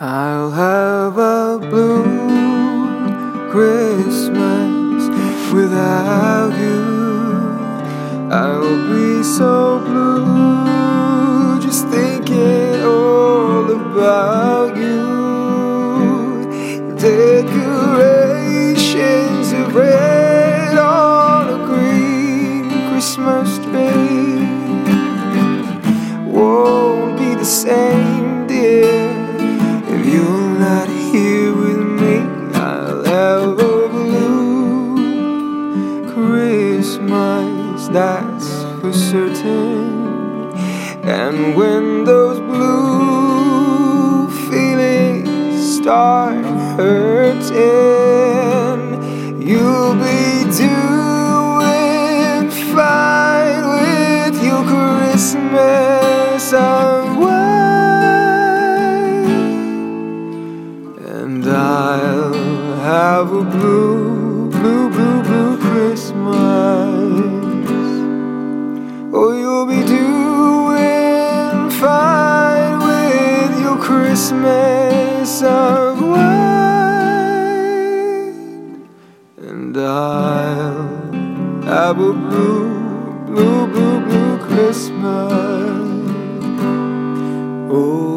I'll have a blue Christmas without you. I'll be so blue just thinking all about you. Decorations of red on a green Christmas tree that's for certain. And when those blue feelings start hurting, you'll be doing fine with your Christmas away. And I'll have a blue, blue, blue, blue Christmas away. And I'll have a blue, blue, blue, blue Christmas. Oh.